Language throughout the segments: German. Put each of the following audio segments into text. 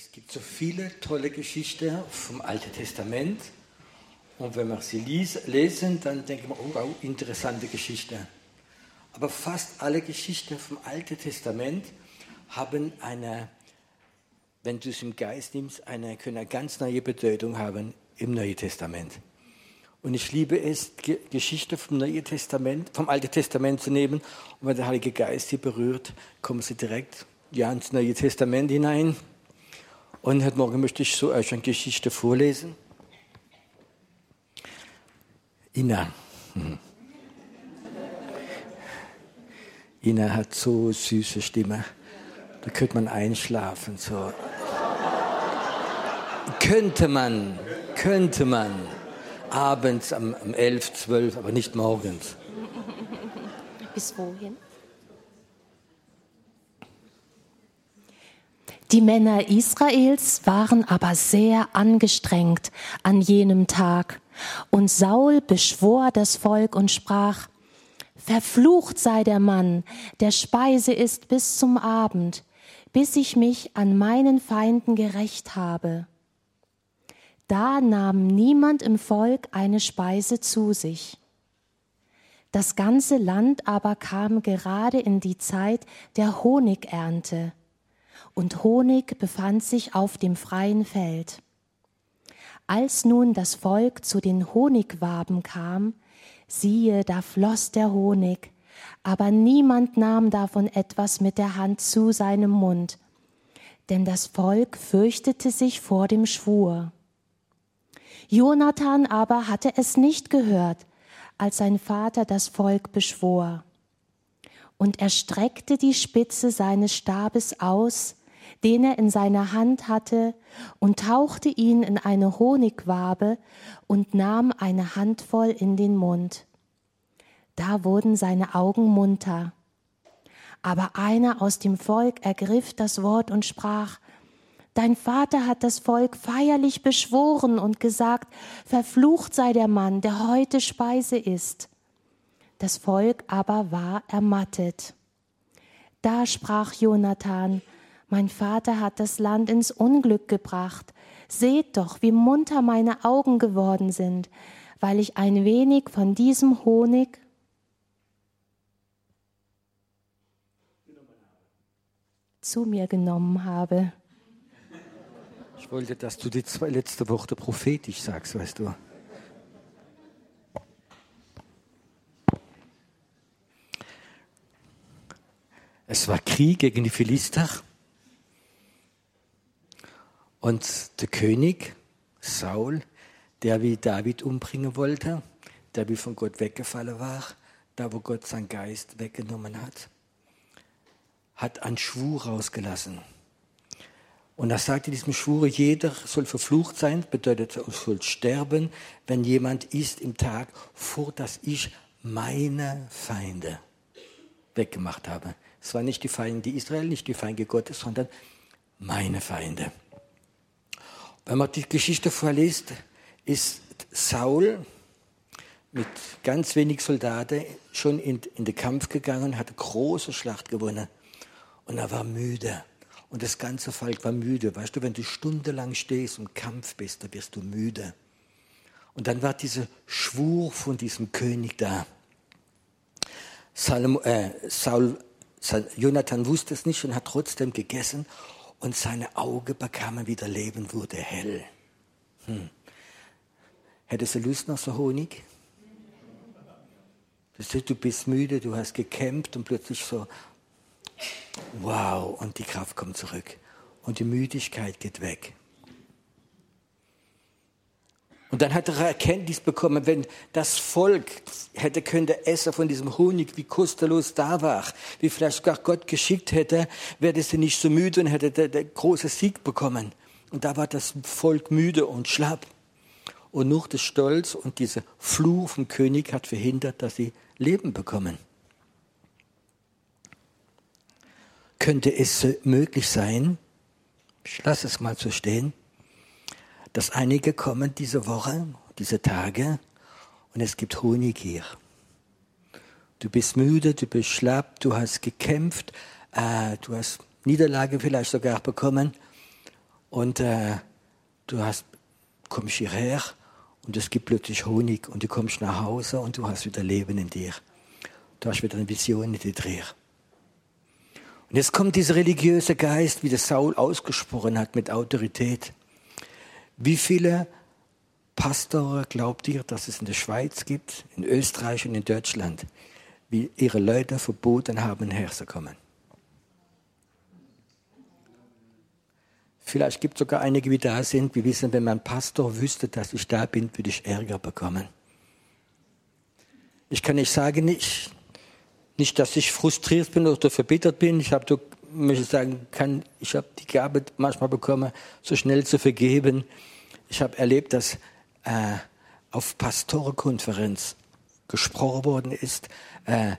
Es gibt so viele tolle Geschichten vom Alten Testament. Und wenn wir sie lesen, dann denken wir, oh, interessante Geschichte. Aber fast alle Geschichten vom Alten Testament haben eine, wenn du es im Geist nimmst, eine, können eine ganz neue Bedeutung haben im Neuen Testament. Und ich liebe es, Geschichte vom Neuen Testament, vom Alten Testament zu nehmen. Und wenn der Heilige Geist sie berührt, kommen sie direkt ja, ins Neue Testament hinein. Und heute Morgen möchte ich so euch eine Geschichte vorlesen. Ina. Hm. Ina hat so süße Stimme. Da könnte man einschlafen. So. könnte man, könnte man. Abends um, um 11, 12, aber nicht morgens. Bis wohin? Die Männer Israels waren aber sehr angestrengt an jenem Tag. Und Saul beschwor das Volk und sprach, Verflucht sei der Mann, der Speise ist bis zum Abend, bis ich mich an meinen Feinden gerecht habe. Da nahm niemand im Volk eine Speise zu sich. Das ganze Land aber kam gerade in die Zeit der Honigernte und Honig befand sich auf dem freien Feld. Als nun das Volk zu den Honigwaben kam, siehe, da floss der Honig, aber niemand nahm davon etwas mit der Hand zu seinem Mund, denn das Volk fürchtete sich vor dem Schwur. Jonathan aber hatte es nicht gehört, als sein Vater das Volk beschwor. Und er streckte die Spitze seines Stabes aus, den er in seiner Hand hatte, und tauchte ihn in eine Honigwabe und nahm eine Handvoll in den Mund. Da wurden seine Augen munter. Aber einer aus dem Volk ergriff das Wort und sprach, Dein Vater hat das Volk feierlich beschworen und gesagt, verflucht sei der Mann, der heute Speise ist. Das Volk aber war ermattet. Da sprach Jonathan, mein Vater hat das Land ins Unglück gebracht. Seht doch, wie munter meine Augen geworden sind, weil ich ein wenig von diesem Honig zu mir genommen habe. Ich wollte, dass du die zwei letzte Worte prophetisch sagst, weißt du. Es war Krieg gegen die Philister. Und der König, Saul, der wie David umbringen wollte, der wie von Gott weggefallen war, da wo Gott seinen Geist weggenommen hat, hat einen Schwur rausgelassen. Und er sagte diesem Schwur, jeder soll verflucht sein, bedeutet, er soll sterben, wenn jemand ist im Tag, vor dass ich meine Feinde weggemacht habe. Es waren nicht die Feinde Israel, nicht die Feinde Gottes, sondern meine Feinde. Wenn man die Geschichte vorliest, ist Saul mit ganz wenig Soldaten schon in, in den Kampf gegangen, hat eine große Schlacht gewonnen. Und er war müde. Und das ganze Volk war müde. Weißt du, wenn du stundenlang stehst und Kampf bist, dann wirst du müde. Und dann war dieser Schwur von diesem König da. Salom, äh, Saul, Jonathan wusste es nicht und hat trotzdem gegessen und seine Augen bekamen wieder Leben, wurde hell. Hm. Hättest du Lust nach so Honig? Du bist müde, du hast gekämpft und plötzlich so, wow, und die Kraft kommt zurück. Und die Müdigkeit geht weg. Und dann hat er Erkenntnis bekommen, wenn das Volk hätte könnte essen von diesem Honig, wie kostenlos da war, wie vielleicht sogar Gott geschickt hätte, wäre sie nicht so müde und hätte der, der große Sieg bekommen. Und da war das Volk müde und schlapp. Und nur der Stolz und dieser Fluch vom König hat verhindert, dass sie Leben bekommen. Könnte es möglich sein, ich lasse es mal so stehen, dass einige kommen diese Woche, diese Tage und es gibt Honig hier. Du bist müde, du bist schlapp, du hast gekämpft, äh, du hast Niederlage vielleicht sogar bekommen und äh, du hast, kommst hierher und es gibt plötzlich Honig und du kommst nach Hause und du hast wieder Leben in dir. Du hast wieder eine Vision in dir. Und jetzt kommt dieser religiöse Geist, wie der Saul ausgesprochen hat, mit Autorität. Wie viele Pastoren glaubt ihr, dass es in der Schweiz gibt, in Österreich und in Deutschland, wie ihre Leute verboten haben, herzukommen? Vielleicht gibt es sogar einige, die da sind, die wissen, wenn mein Pastor wüsste, dass ich da bin, würde ich Ärger bekommen. Ich kann nicht sagen, nicht, nicht dass ich frustriert bin oder verbittert bin. Ich habe, möchte sagen, kann, ich habe die Gabe manchmal bekommen, so schnell zu vergeben. Ich habe erlebt, dass äh, auf Pastorenkonferenz gesprochen worden ist, äh,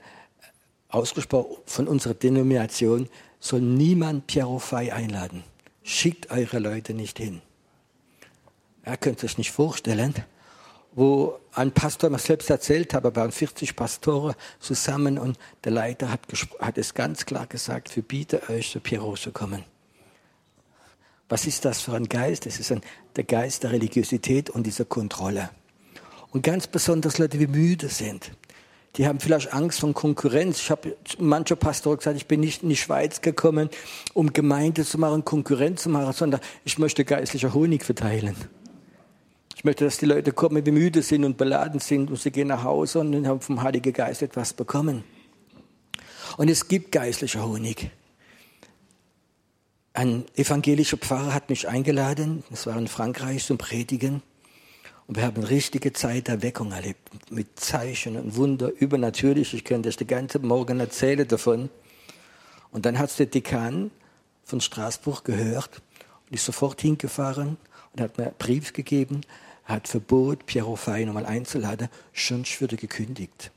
ausgesprochen von unserer Denomination, soll niemand Piero Fei einladen. Schickt eure Leute nicht hin. Er könnte sich nicht vorstellen, wo ein Pastor mir selbst erzählt hat, waren 40 Pastoren zusammen und der Leiter hat, hat es ganz klar gesagt, verbiete euch zu Piero zu kommen. Was ist das für ein Geist? Es ist ein, der Geist der Religiosität und dieser Kontrolle. Und ganz besonders Leute, die müde sind. Die haben vielleicht Angst vor Konkurrenz. Ich habe mancher Pastor gesagt, ich bin nicht in die Schweiz gekommen, um Gemeinde zu machen, Konkurrenz zu machen, sondern ich möchte geistlicher Honig verteilen. Ich möchte, dass die Leute kommen, die müde sind und beladen sind und sie gehen nach Hause und haben vom Heiligen Geist etwas bekommen. Und es gibt geistlicher Honig. Ein evangelischer Pfarrer hat mich eingeladen, das war in Frankreich zum Predigen. Und wir haben richtige Zeit der Weckung erlebt, mit Zeichen und Wunder, übernatürlich. Ich könnte euch den ganzen Morgen erzählen davon. Und dann hat der Dekan von Straßburg gehört und ist sofort hingefahren und hat mir einen Brief gegeben, hat Verbot, Piero Fay nochmal einzuladen, sonst würde gekündigt.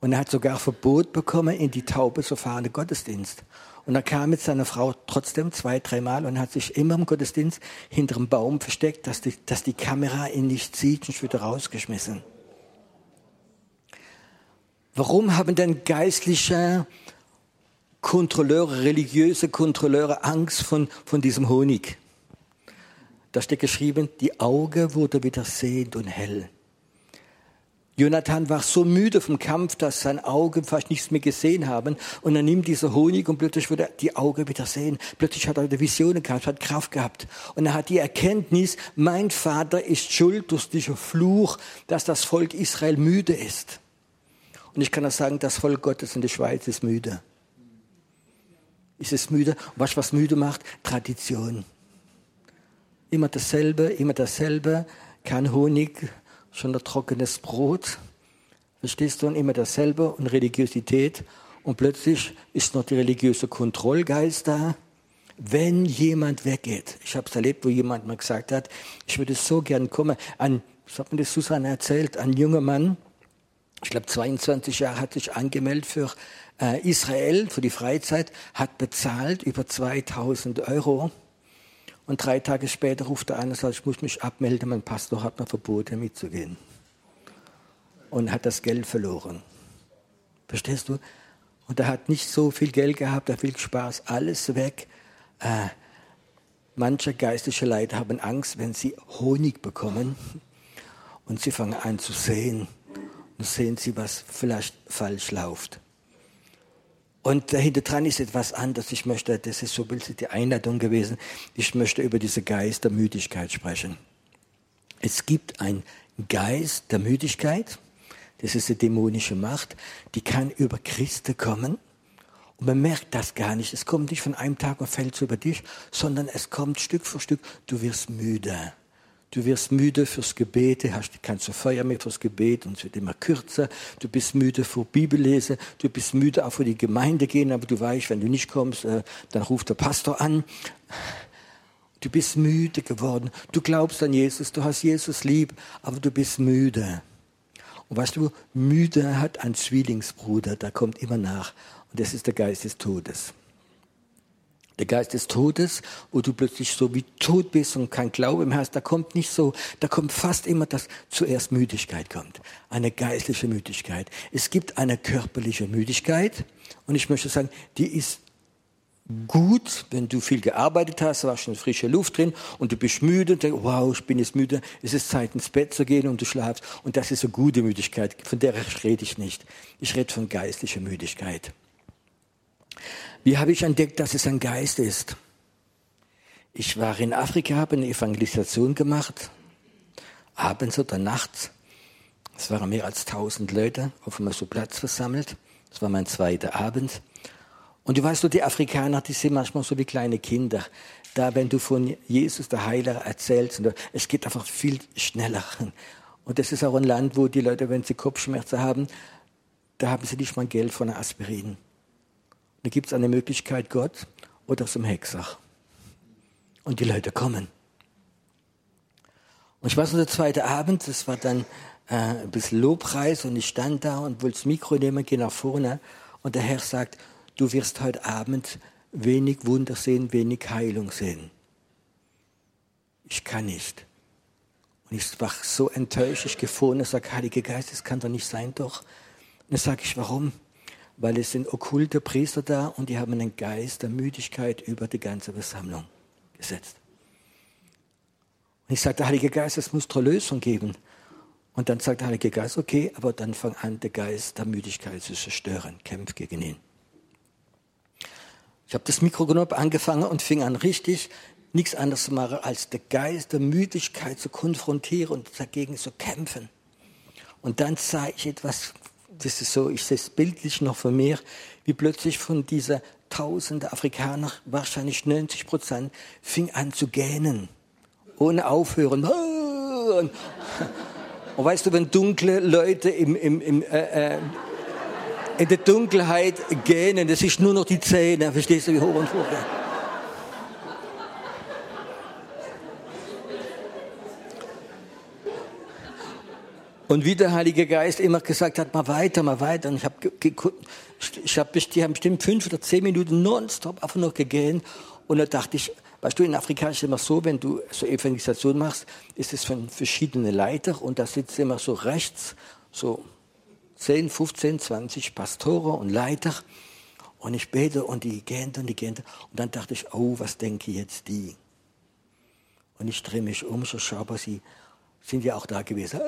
Und er hat sogar Verbot bekommen, in die Taube zu fahren, den Gottesdienst. Und er kam mit seiner Frau trotzdem zwei, dreimal und hat sich immer im Gottesdienst hinter dem Baum versteckt, dass die, dass die Kamera ihn nicht sieht und wieder rausgeschmissen. Warum haben denn geistliche Kontrolleure, religiöse Kontrolleure Angst von, von diesem Honig? Da steht geschrieben, die Auge wurde wieder sehend und hell. Jonathan war so müde vom Kampf, dass sein Auge fast nichts mehr gesehen haben. Und er nimmt diese Honig und plötzlich wird er die Augen wieder sehen. Plötzlich hat er eine Vision gehabt, hat Kraft gehabt. Und er hat die Erkenntnis, mein Vater ist schuld durch diesen Fluch, dass das Volk Israel müde ist. Und ich kann auch sagen, das Volk Gottes in der Schweiz ist müde. Ist es müde? Und was was müde macht? Tradition. Immer dasselbe, immer dasselbe. Kein Honig, schon ein trockenes Brot. Verstehst du? Und immer dasselbe und Religiosität. Und plötzlich ist noch der religiöse Kontrollgeist da. Wenn jemand weggeht, ich habe es erlebt, wo jemand mal gesagt hat, ich würde so gern kommen. Ein, was hat mir das Susanne erzählt, ein junger Mann, ich glaube 22 Jahre, hat sich angemeldet für äh, Israel, für die Freizeit, hat bezahlt über 2000 Euro. Und drei Tage später ruft er an und sagt, ich muss mich abmelden, mein Pastor hat mir verboten, mitzugehen. Und hat das Geld verloren. Verstehst du? Und er hat nicht so viel Geld gehabt, er viel Spaß, alles weg. Äh, manche geistliche Leute haben Angst, wenn sie Honig bekommen und sie fangen an zu sehen und sehen sie, was vielleicht falsch läuft. Und dahinter dran ist etwas anderes. Ich möchte, das ist so bisschen die Einladung gewesen, ich möchte über diese Geist der Müdigkeit sprechen. Es gibt einen Geist der Müdigkeit, das ist eine dämonische Macht, die kann über Christen kommen. Und man merkt das gar nicht. Es kommt nicht von einem Tag und fällt so über dich, sondern es kommt Stück für Stück. Du wirst müde. Du wirst müde fürs Gebet, du hast keine Feuer mehr fürs Gebet und es wird immer kürzer. Du bist müde vor Bibellese, du bist müde auch vor die Gemeinde gehen, aber du weißt, wenn du nicht kommst, äh, dann ruft der Pastor an. Du bist müde geworden. Du glaubst an Jesus, du hast Jesus lieb, aber du bist müde. Und weißt du, müde hat ein Zwillingsbruder, der kommt immer nach. Und das ist der Geist des Todes der Geist des Todes, wo du plötzlich so wie tot bist und kein Glaube mehr hast, da kommt nicht so, da kommt fast immer, dass zuerst Müdigkeit kommt. Eine geistliche Müdigkeit. Es gibt eine körperliche Müdigkeit und ich möchte sagen, die ist gut, wenn du viel gearbeitet hast, warst schon frische Luft drin und du bist müde und denkst, wow, ich bin jetzt müde, es ist Zeit ins Bett zu gehen und du schlafst. Und das ist eine gute Müdigkeit, von der rede ich nicht. Ich rede von geistlicher Müdigkeit. Wie habe ich entdeckt, dass es ein Geist ist? Ich war in Afrika, habe eine Evangelisation gemacht, abends oder nachts. Es waren mehr als tausend Leute auf einem so Platz versammelt. Das war mein zweiter Abend. Und du weißt, die Afrikaner, die sind manchmal so wie kleine Kinder. Da, wenn du von Jesus, der Heiler, erzählst, es geht einfach viel schneller. Und das ist auch ein Land, wo die Leute, wenn sie Kopfschmerzen haben, da haben sie nicht mal Geld von einer Aspirin. Da gibt es eine Möglichkeit, Gott oder zum Hexer. Und die Leute kommen. Und ich weiß noch, der zweite Abend, das war dann äh, ein bisschen Lobpreis und ich stand da und wollte das Mikro nehmen, gehe nach vorne und der Herr sagt, du wirst heute Abend wenig Wunder sehen, wenig Heilung sehen. Ich kann nicht. Und ich war so enttäuscht, ich gefahren und sage, Heiliger Geist, das kann doch nicht sein, doch. Und dann sage ich, warum? Weil es sind okkulte Priester da und die haben einen Geist der Müdigkeit über die ganze Versammlung gesetzt. Und ich sage, der Heilige Geist, es muss eine Lösung geben. Und dann sagt der Heilige Geist, okay, aber dann fang an, der Geist der Müdigkeit zu zerstören. Kämpf gegen ihn. Ich habe das Mikro angefangen und fing an richtig nichts anderes zu machen, als der Geist der Müdigkeit zu konfrontieren und dagegen zu kämpfen. Und dann sah ich etwas, das ist so, ich sehe es bildlich noch von mir, wie plötzlich von dieser tausende Afrikaner, wahrscheinlich 90 Prozent, fing an zu gähnen, ohne aufhören. Und, und weißt du, wenn dunkle Leute im, im, im äh, äh, in der Dunkelheit gähnen. Das ist nur noch die Zähne. Verstehst du, wie hoch und hoch? Und wie der Heilige Geist immer gesagt hat, mal weiter, mal weiter. Und ich habe ich hab, die haben bestimmt fünf oder zehn Minuten nonstop einfach nur gegähnt. Und da dachte ich, weißt du, in Afrika ist es immer so, wenn du so Evangelisation machst, ist es von verschiedenen Leiter und da sitzt immer so rechts, so 10, 15, 20 Pastoren und Leiter. Und ich bete und die gehen und die gehen. Und dann dachte ich, oh, was denke jetzt die? Und ich drehe mich um, so schaue, sie sind ja auch da gewesen.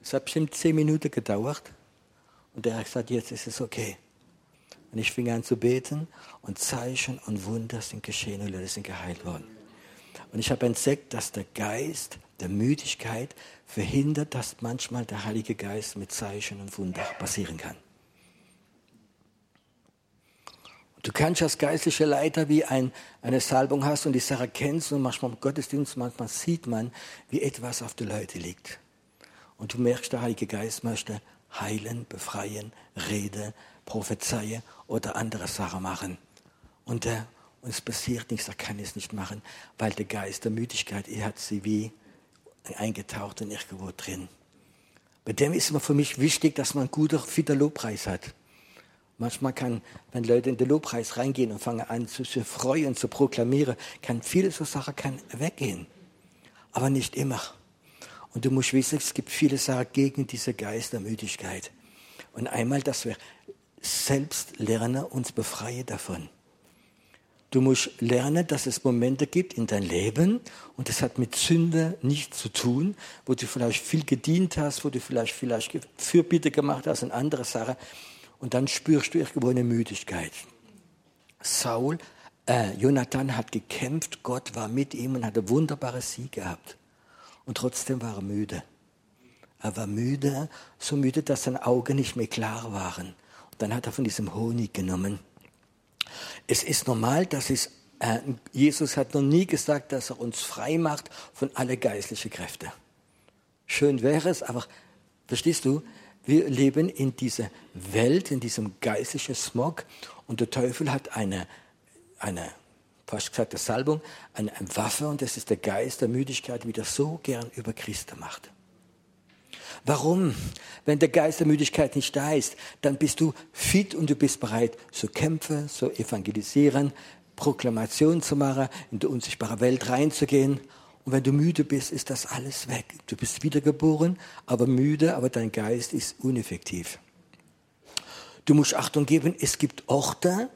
Es hat bestimmt zehn Minuten gedauert. Und er hat gesagt, jetzt ist es okay. Und ich fing an zu beten und Zeichen und Wunder sind geschehen und Leute sind geheilt worden. Und ich habe entdeckt, dass der Geist der Müdigkeit verhindert, dass manchmal der Heilige Geist mit Zeichen und Wunder passieren kann. Du kannst als geistlicher Leiter wie ein, eine Salbung hast und die Sache kennst und manchmal im Gottesdienst, manchmal sieht man, wie etwas auf die Leute liegt. Und du merkst, der Heilige Geist möchte heilen, befreien, reden, prophezeien oder andere Sachen machen. Und, äh, und es passiert nichts, er kann es nicht machen, weil der Geist der Müdigkeit, er hat sie wie eingetaucht und irgendwo drin. Bei dem ist es für mich wichtig, dass man einen guten, fitter Lobpreis hat. Manchmal kann, wenn Leute in den Lobpreis reingehen und fangen an zu, freuen, zu proklamieren, kann viele so Sachen kann weggehen. Aber nicht immer. Und du musst wissen, es gibt viele Sachen gegen diese Geistermüdigkeit. Und einmal, dass wir selbst lernen, uns befreien davon. Du musst lernen, dass es Momente gibt in deinem Leben und das hat mit Sünde nichts zu tun, wo du vielleicht viel gedient hast, wo du vielleicht vielleicht Fürbitte gemacht hast und andere Sachen und dann spürst du irgendwo eine Müdigkeit. Saul, äh, Jonathan hat gekämpft, Gott war mit ihm und hat einen wunderbaren Sieg gehabt und trotzdem war er müde. Er war müde, so müde, dass seine Augen nicht mehr klar waren. Und dann hat er von diesem Honig genommen es ist normal, dass es, äh, Jesus hat noch nie gesagt, dass er uns frei macht von alle geistlichen Kräfte. Schön wäre es, aber verstehst du, wir leben in dieser Welt, in diesem geistlichen Smog und der Teufel hat eine, eine fast gesagt, eine Salbung, eine, eine Waffe und das ist der Geist der Müdigkeit, wie der so gern über Christen macht. Warum? Wenn der Geist der Müdigkeit nicht da ist, dann bist du fit und du bist bereit zu kämpfen, zu evangelisieren, Proklamation zu machen, in die unsichtbare Welt reinzugehen. Und wenn du müde bist, ist das alles weg. Du bist wiedergeboren, aber müde, aber dein Geist ist uneffektiv. Du musst Achtung geben, es gibt Orte,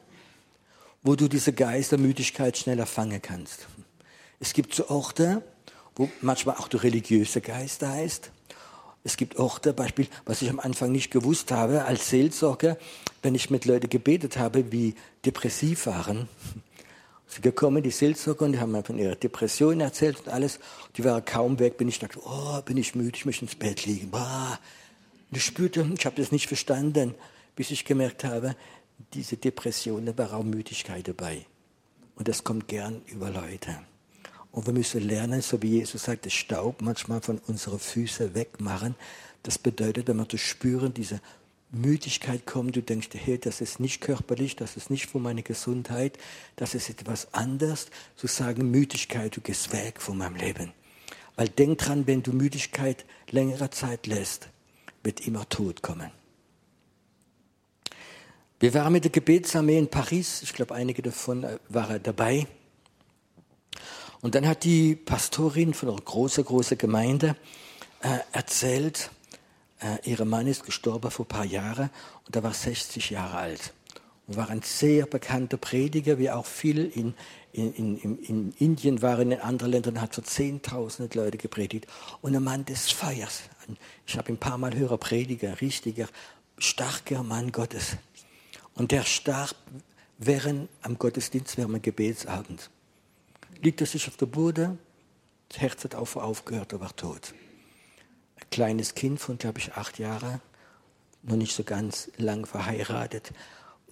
wo du diese Geistermüdigkeit schneller fangen kannst. Es gibt so Orte, wo manchmal auch der religiöse Geist heißt. Es gibt Orte, Beispiel, was ich am Anfang nicht gewusst habe, als Seelsorger, wenn ich mit Leuten gebetet habe, wie depressiv waren. Sie gekommen, die Seelsorger, und die haben mir von ihrer Depression erzählt und alles. Die waren kaum weg, bin ich dachte, oh, bin ich müde, ich möchte ins Bett liegen. Bah. Und ich spürte, ich habe das nicht verstanden, bis ich gemerkt habe, diese Depression, da war Raumüdigkeit dabei. Und das kommt gern über Leute. Und wir müssen lernen, so wie Jesus sagt, das Staub manchmal von unseren Füßen wegmachen. Das bedeutet, wenn wir zu spüren, diese Müdigkeit kommt, du denkst, hey, das ist nicht körperlich, das ist nicht für meine Gesundheit, das ist etwas anderes, zu sagen, Müdigkeit, du gehst weg von meinem Leben. Weil denk dran, wenn du Müdigkeit längere Zeit lässt, wird immer Tod kommen. Wir waren mit der Gebetsarmee in Paris, ich glaube, einige davon äh, waren dabei. Und dann hat die Pastorin von einer großen, großen Gemeinde äh, erzählt, äh, ihr Mann ist gestorben vor ein paar Jahren und er war 60 Jahre alt. Und war ein sehr bekannter Prediger, wie auch viel in, in, in, in Indien waren, in anderen Ländern, hat für Zehntausende Leute gepredigt. Und ein Mann des Feuers. Ich habe ein paar Mal hören, Prediger, richtiger, starker Mann Gottes. Und der starb während am Gottesdienst, während am Gebetsabend. Liegt er sich auf der Bude, das Herz hat auf, aufgehört, er war tot. Ein kleines Kind von, glaube ich, acht Jahren, noch nicht so ganz lang verheiratet,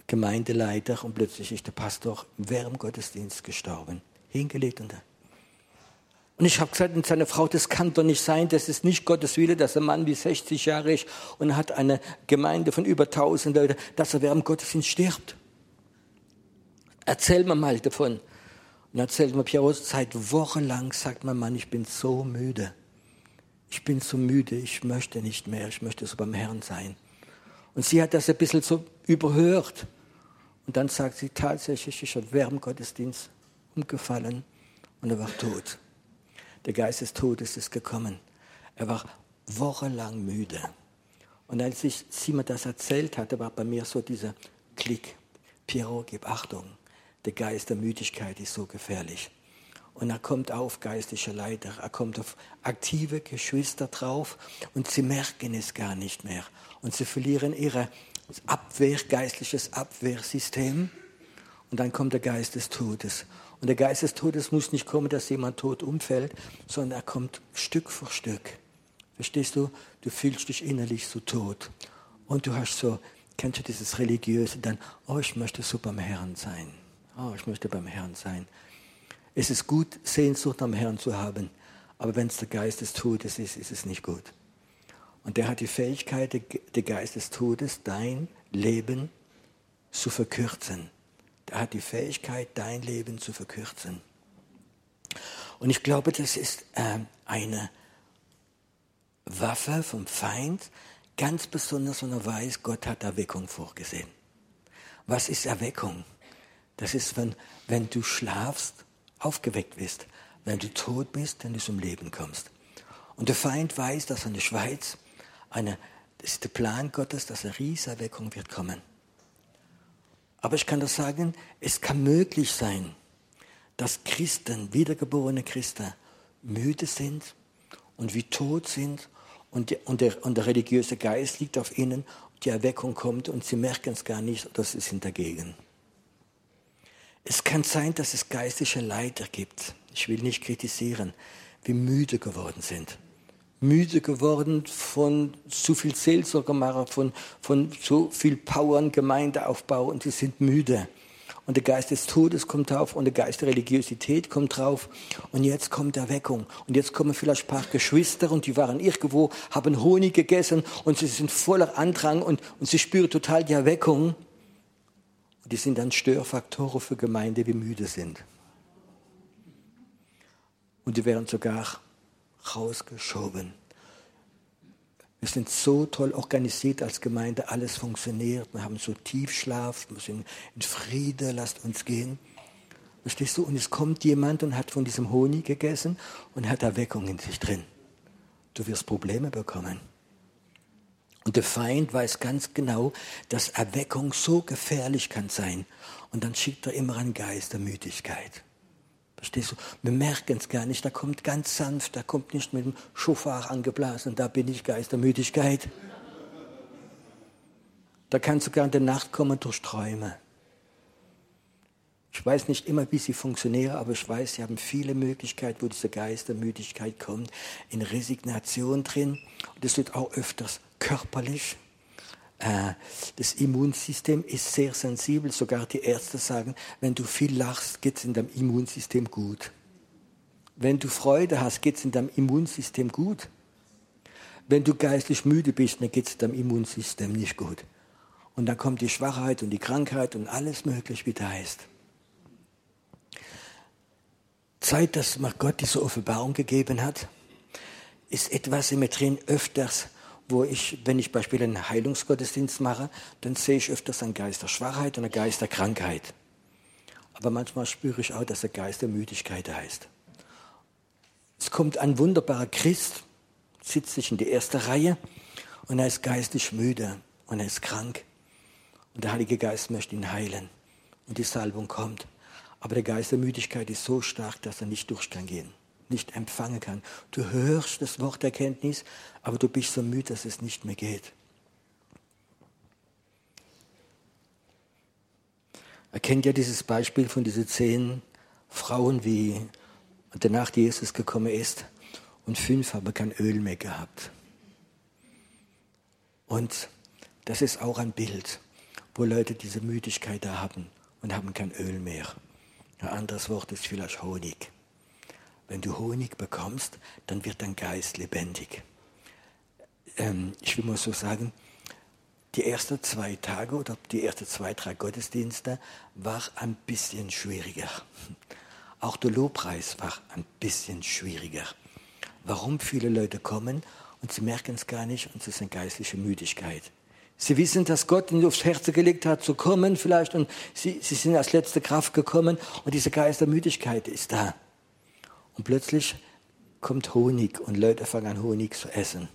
Gemeindeleiter und plötzlich ist der Pastor während dem Gottesdienst gestorben. Hingelegt und da. Und ich habe gesagt, und seine Frau, das kann doch nicht sein, das ist nicht Gottes Wille, dass ein Mann wie 60 Jahre ist und hat eine Gemeinde von über 1000 Leuten, dass er während Gottesdienst stirbt. Erzähl mir mal davon. Und erzählt mir Piero, seit wochenlang sagt mein Mann, ich bin so müde. Ich bin so müde, ich möchte nicht mehr, ich möchte so beim Herrn sein. Und sie hat das ein bisschen so überhört. Und dann sagt sie tatsächlich, ich habe während Gottesdienst umgefallen und er war tot. Der Geist des Todes ist gekommen. Er war wochenlang müde. Und als ich, sie mir das erzählt hatte, war bei mir so dieser Klick. Piero, gib Achtung. Der Geist der Müdigkeit ist so gefährlich. Und er kommt auf geistliche Leiter, er kommt auf aktive Geschwister drauf und sie merken es gar nicht mehr. Und sie verlieren ihr Abwehr, geistliches Abwehrsystem. Und dann kommt der Geist des Todes. Und der Geist des Todes muss nicht kommen, dass jemand tot umfällt, sondern er kommt Stück für Stück. Verstehst du? Du fühlst dich innerlich so tot. Und du hast so, kennst du dieses Religiöse, dann, oh, ich möchte so beim Herrn sein. Oh, ich möchte beim Herrn sein. Es ist gut, Sehnsucht am Herrn zu haben, aber wenn es der Geist des Todes ist, ist es nicht gut. Und der hat die Fähigkeit, der Geist des Todes, dein Leben zu verkürzen. Der hat die Fähigkeit, dein Leben zu verkürzen. Und ich glaube, das ist äh, eine Waffe vom Feind, ganz besonders, wenn er weiß, Gott hat Erweckung vorgesehen. Was ist Erweckung? Das ist, wenn, wenn du schlafst, aufgeweckt bist. Wenn du tot bist, dann du zum Leben kommst. Und der Feind weiß, dass in der Schweiz eine, das ist der Plan Gottes, dass eine Rieserweckung wird kommen. Aber ich kann das sagen, es kann möglich sein, dass Christen, wiedergeborene Christen, müde sind und wie tot sind und, die, und, der, und der religiöse Geist liegt auf ihnen, die Erweckung kommt und sie merken es gar nicht oder sie sind dagegen. Es kann sein, dass es geistliche Leiter gibt. Ich will nicht kritisieren, wie müde geworden sind müde geworden von zu viel Seelsorgermacher, von, von so viel Power und Gemeindeaufbau und sie sind müde. Und der Geist des Todes kommt drauf und der Geist der Religiosität kommt drauf. Und jetzt kommt Erweckung. Und jetzt kommen vielleicht ein paar Geschwister und die waren irgendwo, haben Honig gegessen und sie sind voller Andrang und, und sie spüren total die Erweckung. Die sind dann Störfaktoren für Gemeinde, die müde sind. Und die werden sogar rausgeschoben. Wir sind so toll organisiert als Gemeinde, alles funktioniert. Wir haben so Tiefschlaf, wir sind in Friede, lasst uns gehen. Verstehst du? Und es kommt jemand und hat von diesem Honig gegessen und hat Erweckung in sich drin. Du wirst Probleme bekommen. Und der Feind weiß ganz genau, dass Erweckung so gefährlich kann sein. Und dann schickt er immer einen Geist der Müdigkeit. Verstehst du? Wir merken es gar nicht. Da kommt ganz sanft, da kommt nicht mit dem Schofar angeblasen. Da bin ich Geist der Müdigkeit. Da kann sogar in der Nacht kommen durch Träume. Ich weiß nicht immer, wie sie funktionieren, aber ich weiß, sie haben viele Möglichkeiten, wo dieser Geist der Müdigkeit kommt, in Resignation drin. Und das wird auch öfters körperlich. Äh, das Immunsystem ist sehr sensibel. Sogar die Ärzte sagen, wenn du viel lachst, geht es in deinem Immunsystem gut. Wenn du Freude hast, geht es in deinem Immunsystem gut. Wenn du geistlich müde bist, dann geht es deinem Immunsystem nicht gut. Und dann kommt die Schwachheit und die Krankheit und alles möglich, wie da ist. Zeit, dass Gott diese Offenbarung gegeben hat, ist etwas in mir drin öfters, wo ich, wenn ich beispielsweise einen Heilungsgottesdienst mache, dann sehe ich öfters einen Geist der Schwachheit und einen Geist der Krankheit. Aber manchmal spüre ich auch, dass der Geist der Müdigkeit heißt. Es kommt ein wunderbarer Christ, sitzt sich in die erste Reihe und er ist geistlich müde und er ist krank. Und der Heilige Geist möchte ihn heilen. Und die Salbung kommt. Aber der Geist der Müdigkeit ist so stark, dass er nicht durch kann gehen nicht empfangen kann. Du hörst das Wort Erkenntnis, aber du bist so müde, dass es nicht mehr geht. Er kennt ja dieses Beispiel von diesen zehn Frauen, wie danach Jesus gekommen ist und fünf haben kein Öl mehr gehabt. Und das ist auch ein Bild, wo Leute diese Müdigkeit da haben und haben kein Öl mehr. Ein anderes Wort ist vielleicht Honig. Wenn du Honig bekommst, dann wird dein Geist lebendig. Ähm, ich will mal so sagen, die ersten zwei Tage oder die ersten zwei, drei Gottesdienste war ein bisschen schwieriger. Auch der Lobpreis war ein bisschen schwieriger. Warum viele Leute kommen und sie merken es gar nicht und es ist eine geistliche Müdigkeit. Sie wissen, dass Gott ihnen aufs Herz gelegt hat, zu kommen vielleicht und sie, sie sind als letzte Kraft gekommen und diese Geistermüdigkeit ist da. Und plötzlich kommt Honig und Leute fangen an, Honig zu essen.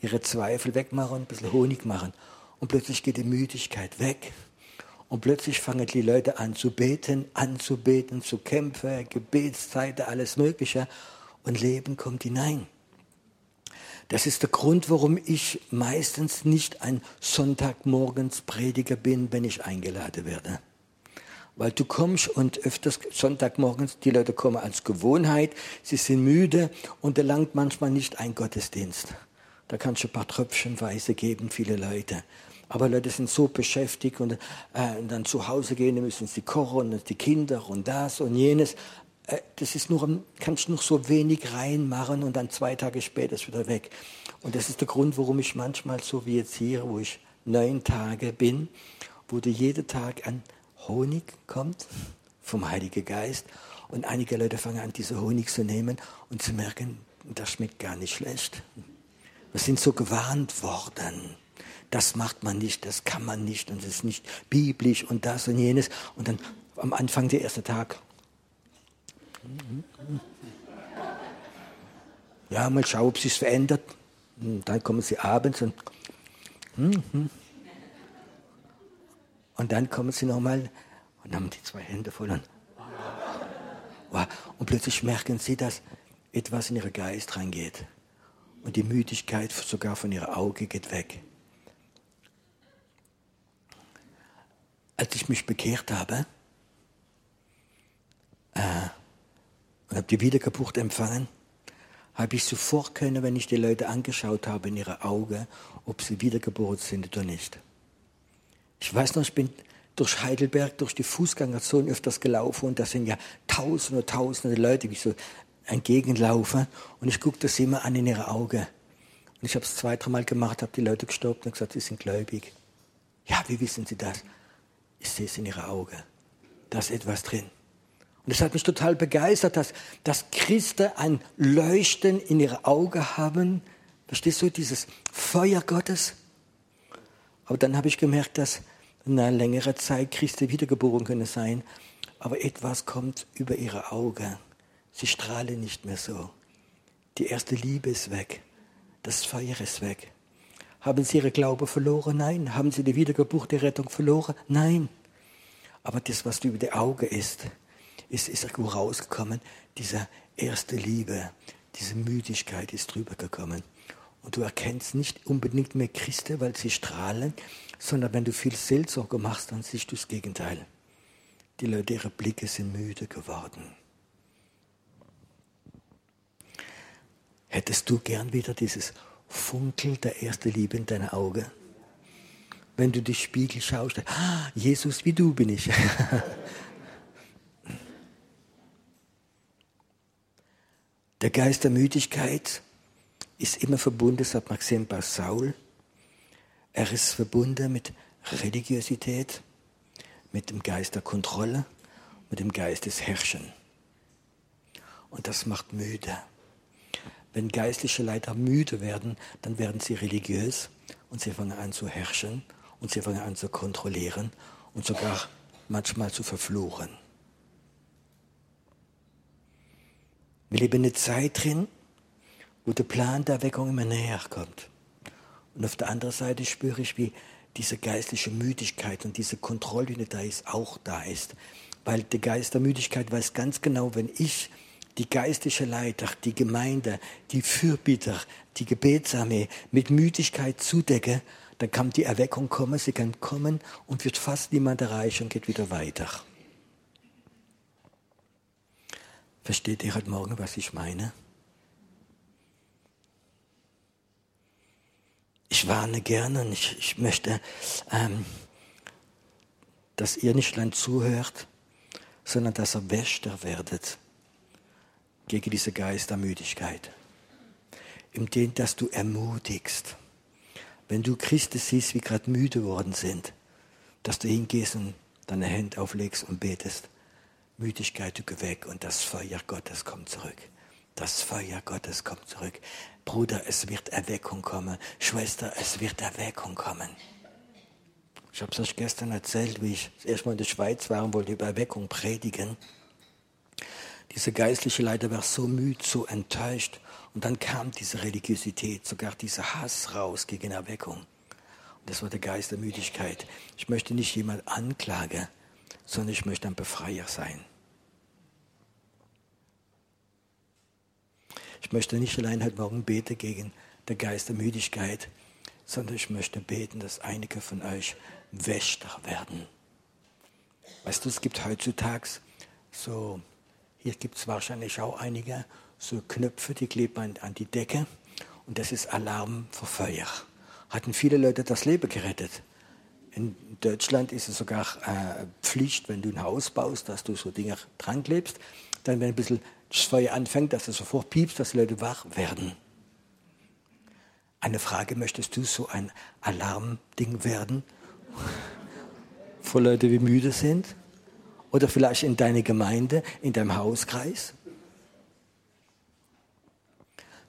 Ihre Zweifel wegmachen, ein bisschen Honig machen. Und plötzlich geht die Müdigkeit weg. Und plötzlich fangen die Leute an zu beten, anzubeten, zu kämpfen, Gebetszeiten, alles Mögliche. Und Leben kommt hinein. Das ist der Grund, warum ich meistens nicht ein Sonntagmorgens Prediger bin, wenn ich eingeladen werde. Weil du kommst und öfters Sonntagmorgens, die Leute kommen als Gewohnheit, sie sind müde und erlangt manchmal nicht ein Gottesdienst. Da kannst du ein paar Tröpfchenweise geben, viele Leute. Aber Leute sind so beschäftigt und, äh, dann zu Hause gehen, dann müssen sie kochen und die Kinder und das und jenes. Äh, das ist nur, kannst nur so wenig reinmachen und dann zwei Tage später ist wieder weg. Und das ist der Grund, warum ich manchmal so wie jetzt hier, wo ich neun Tage bin, wo du jeden Tag an Honig kommt vom Heiligen Geist und einige Leute fangen an, diese Honig zu nehmen und zu merken, das schmeckt gar nicht schlecht. Wir sind so gewarnt worden. Das macht man nicht, das kann man nicht und es ist nicht biblisch und das und jenes. Und dann am Anfang der erste Tag. Ja, mal schauen, ob sich verändert. Und dann kommen sie abends und hm, hm. Und dann kommen sie nochmal und haben die zwei Hände voll und, und plötzlich merken sie, dass etwas in ihren Geist reingeht. Und die Müdigkeit sogar von ihrem Auge geht weg. Als ich mich bekehrt habe äh, und habe die Wiedergeburt empfangen, habe ich sofort können, wenn ich die Leute angeschaut habe in ihre Augen, ob sie wiedergeboren sind oder nicht. Ich weiß noch, ich bin durch Heidelberg, durch die Fußgängerzone öfters gelaufen und da sind ja tausende, tausende Leute, die so entgegenlaufen und ich guckte sie immer an in ihre Augen. Und ich habe es zwei, dreimal gemacht, habe die Leute gestoppt und gesagt, sie sind gläubig. Ja, wie wissen Sie das? Ich sehe es in ihre Augen. Da ist etwas drin. Und es hat mich total begeistert, dass, dass Christen ein Leuchten in ihre Augen haben. Verstehst du, dieses Feuer Gottes? Aber dann habe ich gemerkt, dass eine längere Zeit Christen wiedergeboren können sein, aber etwas kommt über ihre Augen. Sie strahlen nicht mehr so. Die erste Liebe ist weg. Das Feuer ist weg. Haben sie ihre Glaube verloren? Nein. Haben sie die Wiedergeburt, die Rettung verloren? Nein. Aber das, was über die Auge ist, ist, ist rausgekommen. Diese erste Liebe, diese Müdigkeit ist drüber gekommen. Und du erkennst nicht unbedingt mehr Christen, weil sie strahlen, sondern wenn du viel Seelsorge machst, dann siehst du das Gegenteil. Die Leute, ihre Blicke sind müde geworden. Hättest du gern wieder dieses Funkel der ersten Liebe in deinen Augen? Wenn du die Spiegel schaust, ah, Jesus, wie du bin ich. der Geist der Müdigkeit ist immer verbunden, das hat man gesehen bei Saul. Er ist verbunden mit Religiosität, mit dem Geist der Kontrolle, mit dem Geist des Herrschen. Und das macht müde. Wenn geistliche Leiter müde werden, dann werden sie religiös und sie fangen an zu herrschen und sie fangen an zu kontrollieren und sogar manchmal zu verfluchen. Wir leben in einer Zeit drin, wo der Plan der Erweckung immer näher kommt. Und auf der anderen Seite spüre ich, wie diese geistliche Müdigkeit und diese Kontrolle, die da ist, auch da ist. Weil der Geist der Müdigkeit weiß ganz genau, wenn ich die geistliche Leiter, die Gemeinde, die Fürbitter, die Gebetsarmee mit Müdigkeit zudecke, dann kann die Erweckung kommen, sie kann kommen und wird fast niemand erreichen und geht wieder weiter. Versteht ihr heute Morgen, was ich meine? Ich warne gerne und ich, ich möchte, ähm, dass ihr nicht allein zuhört, sondern dass ihr Wächter werdet gegen diese Geistermüdigkeit. Indem, dass du ermutigst. Wenn du Christen siehst, wie gerade müde worden sind, dass du hingehst und deine Hände auflegst und betest. Müdigkeit, du geh weg und das Feuer Gottes kommt zurück. Das Feuer Gottes kommt zurück. Bruder, es wird Erweckung kommen. Schwester, es wird Erweckung kommen. Ich habe es euch gestern erzählt, wie ich das erste Mal in der Schweiz war und wollte über Erweckung predigen. Dieser geistliche Leiter war so müde, so enttäuscht. Und dann kam diese Religiosität, sogar dieser Hass raus gegen Erweckung. Und das war der Geist der Müdigkeit. Ich möchte nicht jemand anklagen, sondern ich möchte ein Befreier sein. Ich möchte nicht allein heute Morgen beten gegen den Geist der Müdigkeit, sondern ich möchte beten, dass einige von euch Wächter werden. Weißt du, es gibt heutzutage so, hier gibt es wahrscheinlich auch einige, so Knöpfe, die kleben an, an die Decke und das ist Alarm für Feuer. Hatten viele Leute das Leben gerettet. In Deutschland ist es sogar äh, Pflicht, wenn du ein Haus baust, dass du so Dinge dran klebst. Dann, wenn ein bisschen das Feuer anfängt, dass es sofort piepst, dass die Leute wach werden. Eine Frage, möchtest du so ein Alarmding werden? Für Leute, die müde sind? Oder vielleicht in deiner Gemeinde, in deinem Hauskreis?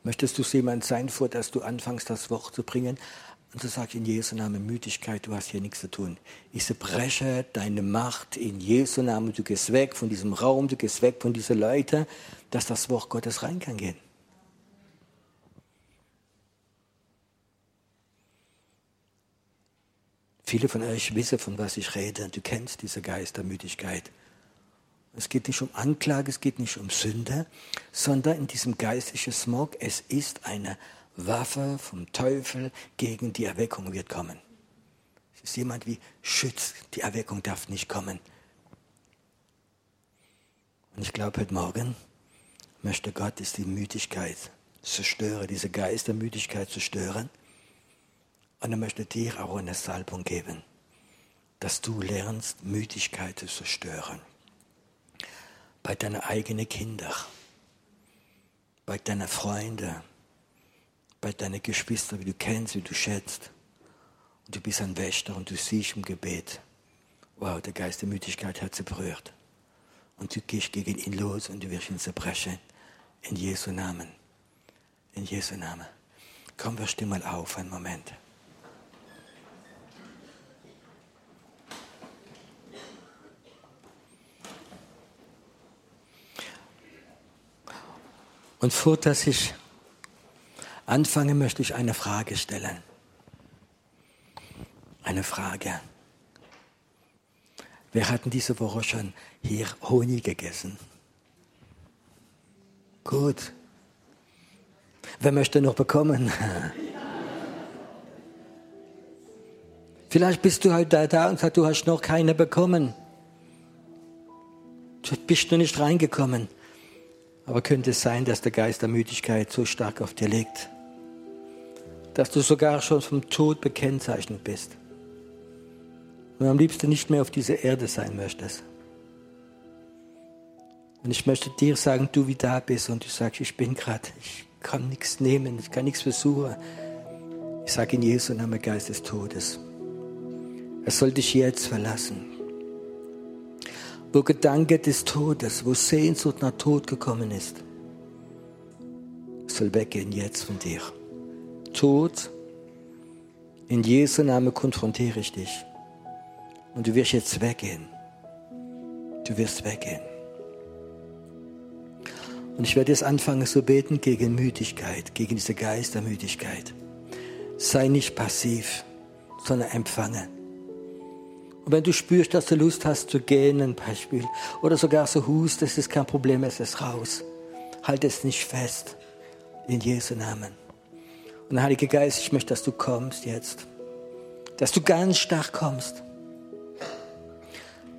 Möchtest du jemand sein, vor dass du anfängst, das Wort zu bringen? Und du sagst in Jesu Namen Müdigkeit, du hast hier nichts zu tun. Ich zerbreche deine Macht in Jesu Namen. Du gehst weg von diesem Raum, du gehst weg von diesen Leuten, dass das Wort Gottes rein kann gehen. Viele von euch wissen, von was ich rede. Du kennst diese Geistermüdigkeit. Es geht nicht um Anklage, es geht nicht um Sünde, sondern in diesem geistlichen Smog, es ist eine Waffe vom Teufel gegen die Erweckung wird kommen. Es ist jemand wie schützt, die Erweckung darf nicht kommen. Und ich glaube, heute Morgen möchte Gott ist die Müdigkeit zerstören, diese Geistermüdigkeit zerstören. Und er möchte dir auch eine Salbung geben, dass du lernst, Müdigkeit zu zerstören. Bei deinen eigenen Kindern, bei deinen Freunden, bei deinen Geschwistern, wie du kennst, wie du schätzt. Und du bist ein Wächter und du siehst im Gebet, wow, der Geist der Müdigkeit hat sie berührt. Und du gehst gegen ihn los und du wirst ihn zerbrechen. In Jesu Namen. In Jesu Namen. Komm, wir stehen mal auf, einen Moment. Und vor, dass ich anfange, möchte ich eine Frage stellen. Eine Frage. Wer hat denn diese Woche schon hier Honig gegessen? Gut. Wer möchte noch bekommen? Vielleicht bist du heute da und sagst, du hast noch keine bekommen. Du bist noch nicht reingekommen. Aber könnte es sein, dass der Geist der Müdigkeit so stark auf dir liegt, dass du sogar schon vom Tod bekennzeichnet bist und am liebsten nicht mehr auf dieser Erde sein möchtest? Und ich möchte dir sagen, du wie da bist und du sagst, ich bin gerade, ich kann nichts nehmen, ich kann nichts versuchen. Ich sage in Jesu Namen Geist des Todes. Er soll dich jetzt verlassen. Wo Gedanke des Todes, wo Sehnsucht nach Tod gekommen ist, soll weggehen jetzt von dir. Tod, in Jesu Namen konfrontiere ich dich. Und du wirst jetzt weggehen. Du wirst weggehen. Und ich werde jetzt anfangen zu beten gegen Müdigkeit, gegen diese Geistermüdigkeit. Sei nicht passiv, sondern empfange. Und wenn du spürst, dass du Lust hast zu gehen, ein Beispiel, oder sogar so hust, das ist kein Problem, es ist raus. Halt es nicht fest. In Jesu Namen. Und Heiliger Geist, ich möchte, dass du kommst jetzt. Dass du ganz stark kommst.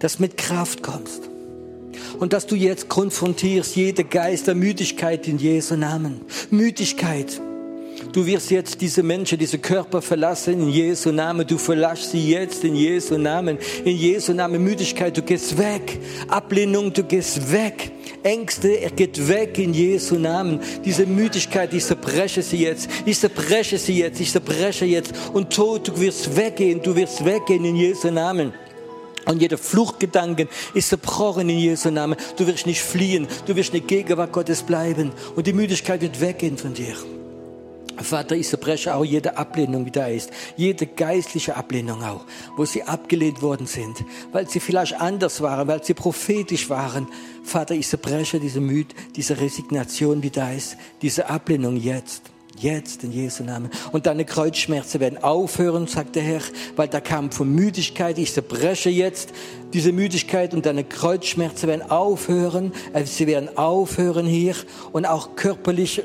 Dass mit Kraft kommst. Und dass du jetzt konfrontierst jede Geistermüdigkeit in Jesu Namen. Müdigkeit Du wirst jetzt diese Menschen, diese Körper verlassen in Jesu Namen. Du verlässt sie jetzt in Jesu Namen. In Jesu Namen Müdigkeit, du gehst weg. Ablehnung, du gehst weg. Ängste, er geht weg in Jesu Namen. Diese Müdigkeit, ich zerbreche sie jetzt. Ich zerbreche sie jetzt. Ich zerbreche jetzt. Und Tod, du wirst weggehen. Du wirst weggehen in Jesu Namen. Und jeder Fluchtgedanken ist zerbrochen in Jesu Namen. Du wirst nicht fliehen. Du wirst in der Gegenwart Gottes bleiben. Und die Müdigkeit wird weggehen von dir. Vater, ich zerbreche auch jede Ablehnung, die da ist. Jede geistliche Ablehnung auch, wo sie abgelehnt worden sind, weil sie vielleicht anders waren, weil sie prophetisch waren. Vater, ich zerbreche diese Müd, diese Resignation, die da ist, diese Ablehnung jetzt. Jetzt in Jesu Namen. Und deine Kreuzschmerzen werden aufhören, sagt der Herr, weil da kam von Müdigkeit. Ich zerbreche jetzt diese Müdigkeit und deine Kreuzschmerzen werden aufhören. Äh, sie werden aufhören hier und auch körperlich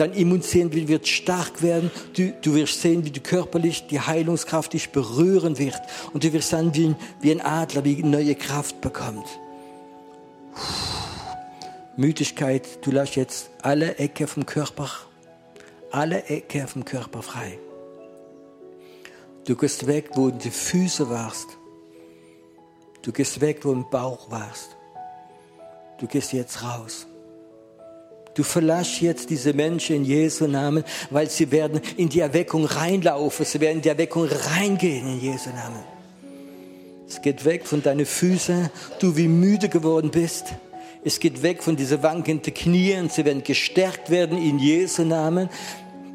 dein Immunsystem wird stark werden. Du, du wirst sehen, wie du körperlich die Heilungskraft dich berühren wird. Und du wirst dann wie, wie ein Adler, wie neue Kraft bekommt. Müdigkeit, du lässt jetzt alle Ecke vom Körper, alle Ecke vom Körper frei. Du gehst weg, wo du die Füße warst. Du gehst weg, wo im Bauch warst. Du gehst jetzt raus. Du verlass jetzt diese Menschen in Jesu Namen, weil sie werden in die Erweckung reinlaufen. Sie werden in die Erweckung reingehen in Jesu Namen. Es geht weg von deinen Füßen, du wie müde geworden bist. Es geht weg von diesen wankenden Knien. Sie werden gestärkt werden in Jesu Namen.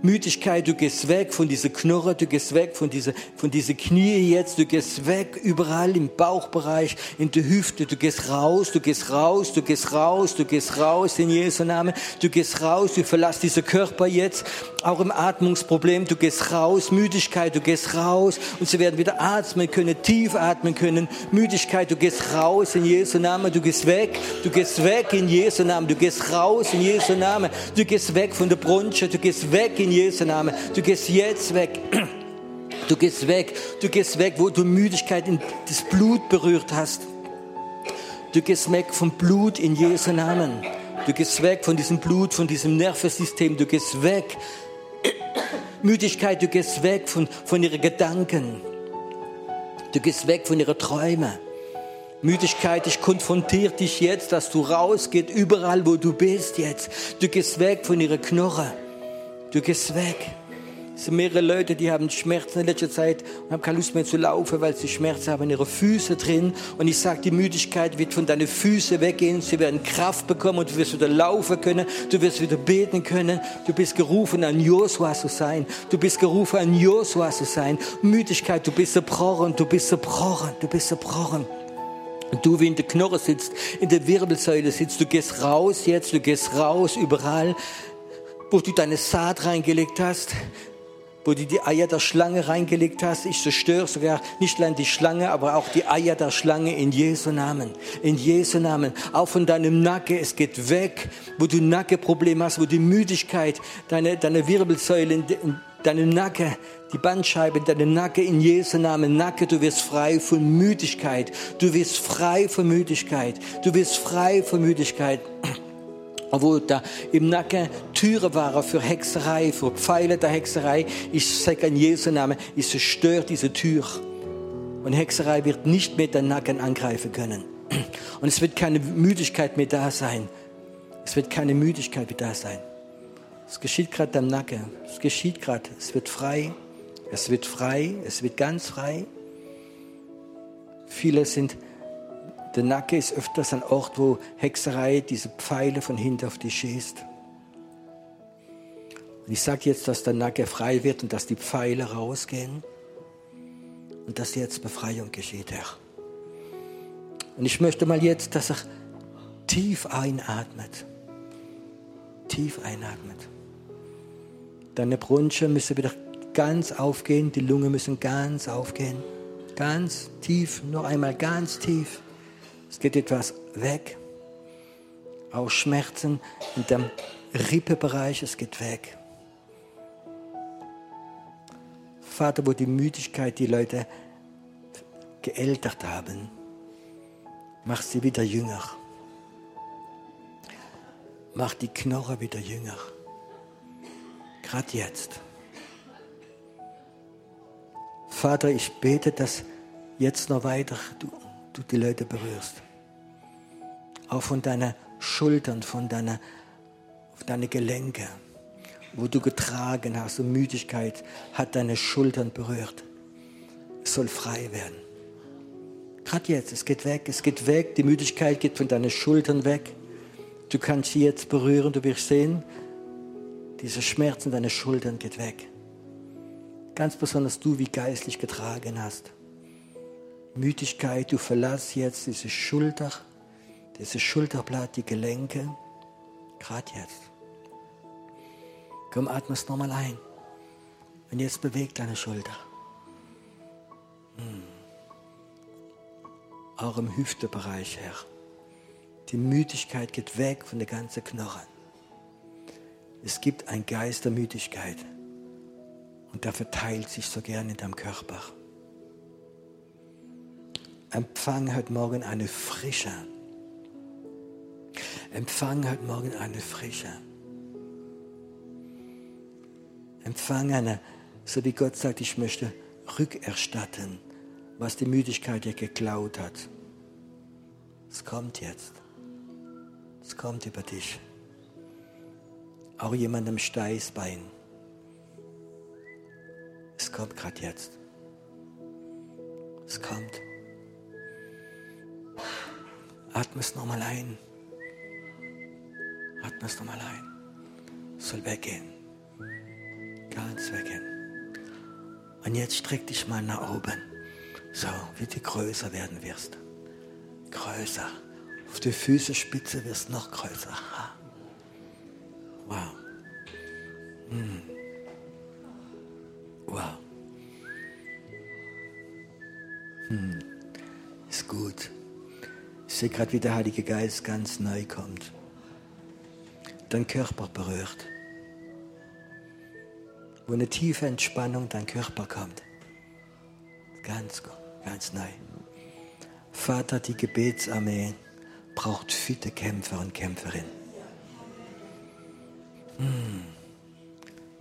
Müdigkeit, du gehst weg von dieser Knurre, du gehst weg von dieser, von dieser Knie jetzt, du gehst weg überall im Bauchbereich, in der Hüfte, du gehst raus, du gehst raus, du gehst raus, du gehst raus in Jesu Namen, du gehst raus, du verlässt diesen Körper jetzt, auch im Atmungsproblem, du gehst raus, Müdigkeit, du gehst raus und sie werden wieder atmen können, tief atmen können, Müdigkeit, du gehst raus in Jesu Namen, du gehst weg, du gehst weg in Jesu Namen, du gehst raus in Jesu Namen, du gehst weg von der Brunche, du gehst weg in Jesu Namen. Du gehst jetzt weg. Du gehst weg. Du gehst weg, wo du Müdigkeit in das Blut berührt hast. Du gehst weg vom Blut in Jesu Namen. Du gehst weg von diesem Blut, von diesem Nervensystem. Du gehst weg. Müdigkeit, du gehst weg von, von ihren Gedanken. Du gehst weg von ihren Träumen. Müdigkeit, ich konfrontiere dich jetzt, dass du rausgehst, überall wo du bist jetzt. Du gehst weg von ihrer Knorre. Du gehst weg. Es sind mehrere Leute, die haben Schmerzen in letzter Zeit und haben keine Lust mehr zu laufen, weil sie Schmerzen haben in ihre Füße drin. Und ich sage, die Müdigkeit wird von deinen Füßen weggehen. Sie werden Kraft bekommen und du wirst wieder laufen können. Du wirst wieder beten können. Du bist gerufen, ein Josua zu sein. Du bist gerufen, ein Josua zu sein. Müdigkeit, du bist zerbrochen, du bist zerbrochen, du bist zerbrochen. Und du, wie in der Knorre sitzt, in der Wirbelsäule sitzt, du gehst raus jetzt, du gehst raus überall wo du deine Saat reingelegt hast. wo du die Eier der Schlange reingelegt hast. Ich zerstöre sogar nicht allein die Schlange, aber auch die Eier der Schlange in Jesu Namen. In Jesu Namen. Auch von deinem Nacken, es geht weg, wo du Nackenprobleme hast, wo die Müdigkeit, deine, deine Wirbelsäule, in deinem Nacken, die Bandscheibe in deinem Nacken in Jesu Namen. Nacken, du wirst frei von Müdigkeit. Du wirst frei von Müdigkeit. Du wirst frei von Müdigkeit obwohl da im Nacken Türen waren für Hexerei, für Pfeile der Hexerei. Ich sage in Jesu Namen, ich zerstöre diese Tür. Und Hexerei wird nicht mehr den Nacken angreifen können. Und es wird keine Müdigkeit mehr da sein. Es wird keine Müdigkeit mehr da sein. Es geschieht gerade am Nacken. Es geschieht gerade. Es wird frei. Es wird frei. Es wird ganz frei. Viele sind der Nacken ist öfters ein Ort, wo Hexerei diese Pfeile von hinten auf dich schießt. Und ich sage jetzt, dass der Nacken frei wird und dass die Pfeile rausgehen und dass jetzt Befreiung geschieht, Herr. Und ich möchte mal jetzt, dass er tief einatmet. Tief einatmet. Deine Brunchen müssen wieder ganz aufgehen, die Lunge müssen ganz aufgehen. Ganz tief, noch einmal ganz tief. Es geht etwas weg. Auch Schmerzen in dem Rippebereich, es geht weg. Vater, wo die Müdigkeit die Leute geältert haben, mach sie wieder jünger. Mach die Knochen wieder jünger. Gerade jetzt. Vater, ich bete, dass jetzt noch weiter du du die Leute berührst. Auch von deinen Schultern, von deiner, von deine Gelenke, wo du getragen hast und Müdigkeit hat deine Schultern berührt. Es soll frei werden. Gerade jetzt, es geht weg, es geht weg, die Müdigkeit geht von deinen Schultern weg. Du kannst sie jetzt berühren, du wirst sehen, diese Schmerzen deiner Schultern geht weg. Ganz besonders du, wie geistlich getragen hast. Müdigkeit, du verlass jetzt diese Schulter, dieses Schulterblatt, die Gelenke, gerade jetzt. Komm, atme es nochmal ein. Und jetzt bewegt deine Schulter. Hm. Auch im Hüftebereich, Herr. Die Müdigkeit geht weg von der ganzen Knochen. Es gibt einen Geist der Müdigkeit. Und der verteilt sich so gern in deinem Körper. Empfang heute Morgen eine Frische. Empfang heute Morgen eine Frische. Empfang eine, so wie Gott sagt, ich möchte rückerstatten, was die Müdigkeit dir geklaut hat. Es kommt jetzt. Es kommt über dich. Auch jemand am Steißbein. Es kommt gerade jetzt. Es kommt. Atme es nochmal ein. Atme es nochmal ein. Es soll weggehen. Ganz weggehen. Und jetzt streck dich mal nach oben. So, wie du größer werden wirst. Größer. Auf die Füßespitze wirst du noch größer. Wow. Sehe gerade, wie der Heilige Geist ganz neu kommt. Dein Körper berührt. Wo eine tiefe Entspannung dein Körper kommt. Ganz, ganz neu. Vater, die Gebetsarmee braucht fitte Kämpfer und Kämpferinnen. Hm.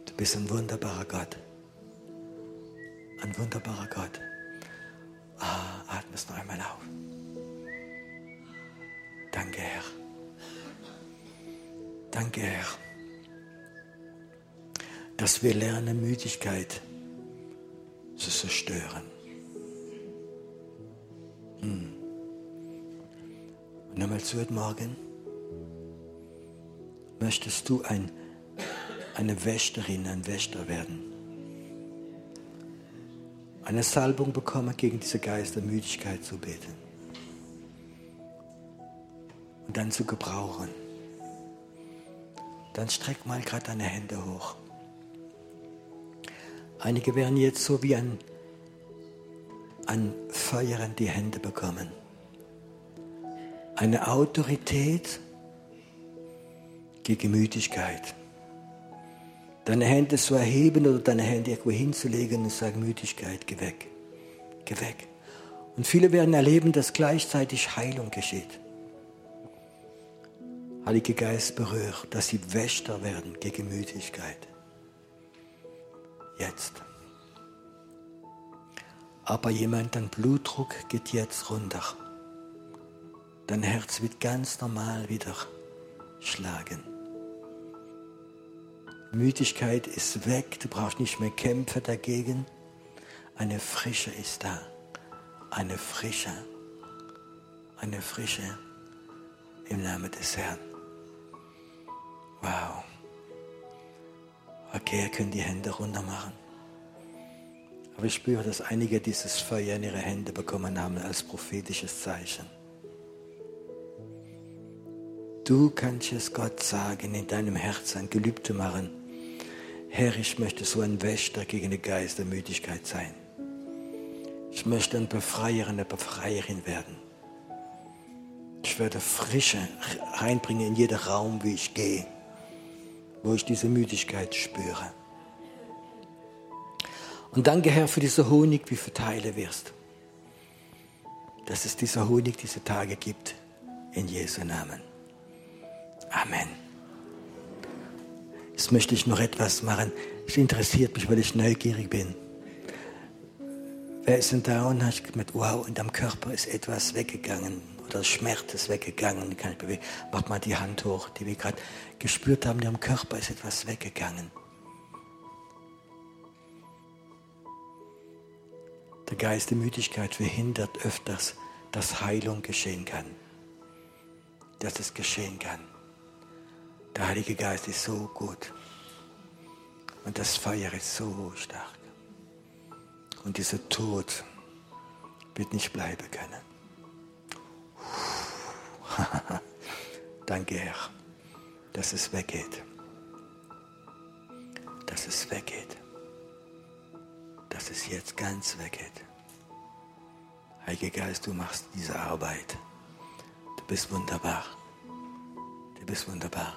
Du bist ein wunderbarer Gott. Ein wunderbarer Gott. Ah, atme es noch einmal auf. Danke, Herr, dass wir lernen, Müdigkeit zu zerstören. Hm. Und nochmal zu heute Morgen. Möchtest du ein, eine Wächterin, ein Wächter werden? Eine Salbung bekommen, gegen diese Geister Müdigkeit zu beten und dann zu gebrauchen. Dann streck mal gerade deine Hände hoch. Einige werden jetzt so wie ein, ein Feuer in die Hände bekommen. Eine Autorität gegen Müdigkeit. Deine Hände zu erheben oder deine Hände irgendwo hinzulegen und sagen, Müdigkeit, geh weg, geh weg. Und viele werden erleben, dass gleichzeitig Heilung geschieht. Heiliger Geist berührt, dass sie Wächter werden gegen Müdigkeit. Jetzt. Aber jemand, dein Blutdruck geht jetzt runter. Dein Herz wird ganz normal wieder schlagen. Müdigkeit ist weg, du brauchst nicht mehr kämpfen dagegen. Eine Frische ist da. Eine Frische. Eine Frische im Namen des Herrn. Wow. Okay, ihr könnt die Hände runter machen. Aber ich spüre, dass einige dieses Feuer in ihre Hände bekommen haben als prophetisches Zeichen. Du kannst es Gott sagen, in deinem Herzen Gelübde machen. Herr, ich möchte so ein Wächter gegen den Geist der Müdigkeit sein. Ich möchte ein Befreier, eine Befreierin werden. Ich werde Frische reinbringen in jeden Raum, wie ich gehe wo ich diese Müdigkeit spüre. Und danke, Herr, für diese Honig, wie verteile wirst. Dass es dieser Honig diese Tage gibt. In Jesu Namen. Amen. Jetzt möchte ich noch etwas machen. Es interessiert mich, weil ich neugierig bin. Wer ist denn da und hat mit wow, in deinem Körper ist etwas weggegangen oder Schmerz ist weggegangen, kann ich bewegen. Macht mal die Hand hoch, die wir gerade gespürt haben, in ihrem Körper ist etwas weggegangen. Der Geist der Müdigkeit verhindert öfters, dass Heilung geschehen kann. Dass es geschehen kann. Der Heilige Geist ist so gut. Und das Feuer ist so stark. Und dieser Tod wird nicht bleiben können. Danke, Herr, dass es weggeht. Dass es weggeht. Dass es jetzt ganz weggeht. Heiliger Geist, du machst diese Arbeit. Du bist wunderbar. Du bist wunderbar.